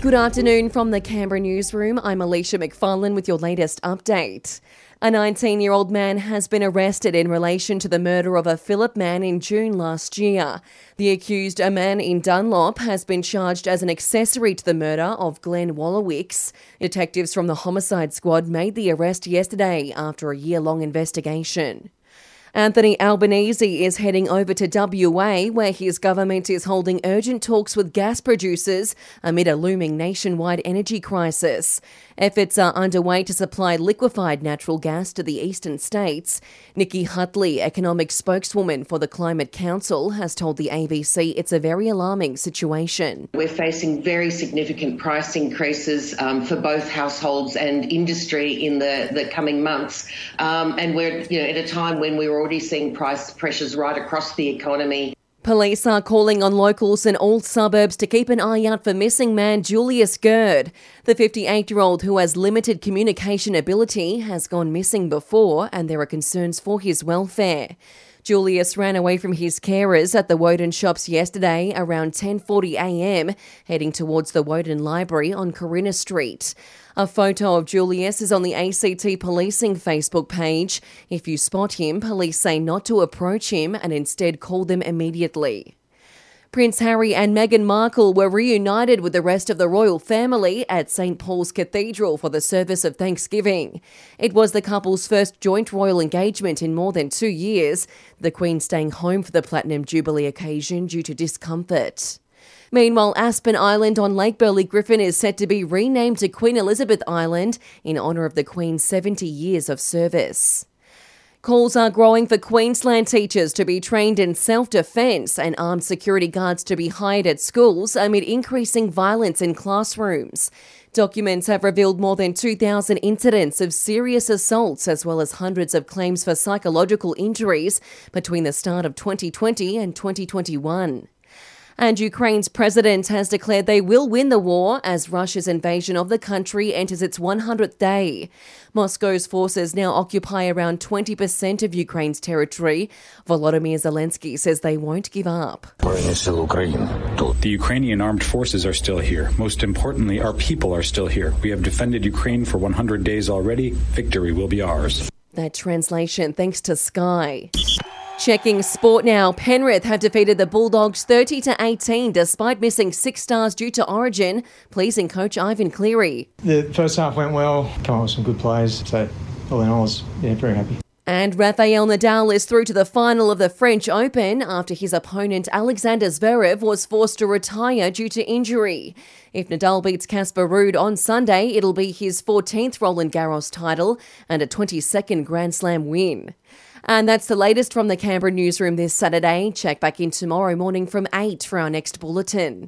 Good afternoon from the Canberra newsroom. I'm Alicia McFarlane with your latest update. A 19 year old man has been arrested in relation to the murder of a Phillip man in June last year. The accused, a man in Dunlop, has been charged as an accessory to the murder of Glenn Wallowicks. Detectives from the homicide squad made the arrest yesterday after a year long investigation. Anthony Albanese is heading over to WA, where his government is holding urgent talks with gas producers amid a looming nationwide energy crisis. Efforts are underway to supply liquefied natural gas to the eastern states. Nicki Hutley, economic spokeswoman for the Climate Council, has told the ABC it's a very alarming situation. We're facing very significant price increases um, for both households and industry in the, the coming months. Um, and we're you know, at a time when we're already seeing price pressures right across the economy. Police are calling on locals in all suburbs to keep an eye out for missing man Julius Gerd. The 58 year old who has limited communication ability has gone missing before, and there are concerns for his welfare. Julius ran away from his carers at the Woden shops yesterday around 10:40 a.m., heading towards the Woden Library on Corinna Street. A photo of Julius is on the ACT Policing Facebook page. If you spot him, police say not to approach him and instead call them immediately. Prince Harry and Meghan Markle were reunited with the rest of the royal family at St Paul's Cathedral for the service of Thanksgiving. It was the couple's first joint royal engagement in more than two years, the Queen staying home for the Platinum Jubilee occasion due to discomfort. Meanwhile, Aspen Island on Lake Burley Griffin is set to be renamed to Queen Elizabeth Island in honour of the Queen's 70 years of service. Calls are growing for Queensland teachers to be trained in self defence and armed security guards to be hired at schools amid increasing violence in classrooms. Documents have revealed more than 2,000 incidents of serious assaults as well as hundreds of claims for psychological injuries between the start of 2020 and 2021. And Ukraine's president has declared they will win the war as Russia's invasion of the country enters its 100th day. Moscow's forces now occupy around 20% of Ukraine's territory. Volodymyr Zelensky says they won't give up. The Ukrainian armed forces are still here. Most importantly, our people are still here. We have defended Ukraine for 100 days already. Victory will be ours. That translation thanks to Sky. Checking sport now. Penrith have defeated the Bulldogs 30 to 18 despite missing six stars due to origin, pleasing coach Ivan Cleary. The first half went well, come up with some good plays, so all in all, I was yeah, very happy. And Rafael Nadal is through to the final of the French Open after his opponent Alexander Zverev was forced to retire due to injury. If Nadal beats Casper Ruud on Sunday, it'll be his 14th Roland Garros title and a 22nd Grand Slam win. And that's the latest from the Canberra newsroom this Saturday. Check back in tomorrow morning from 8 for our next bulletin.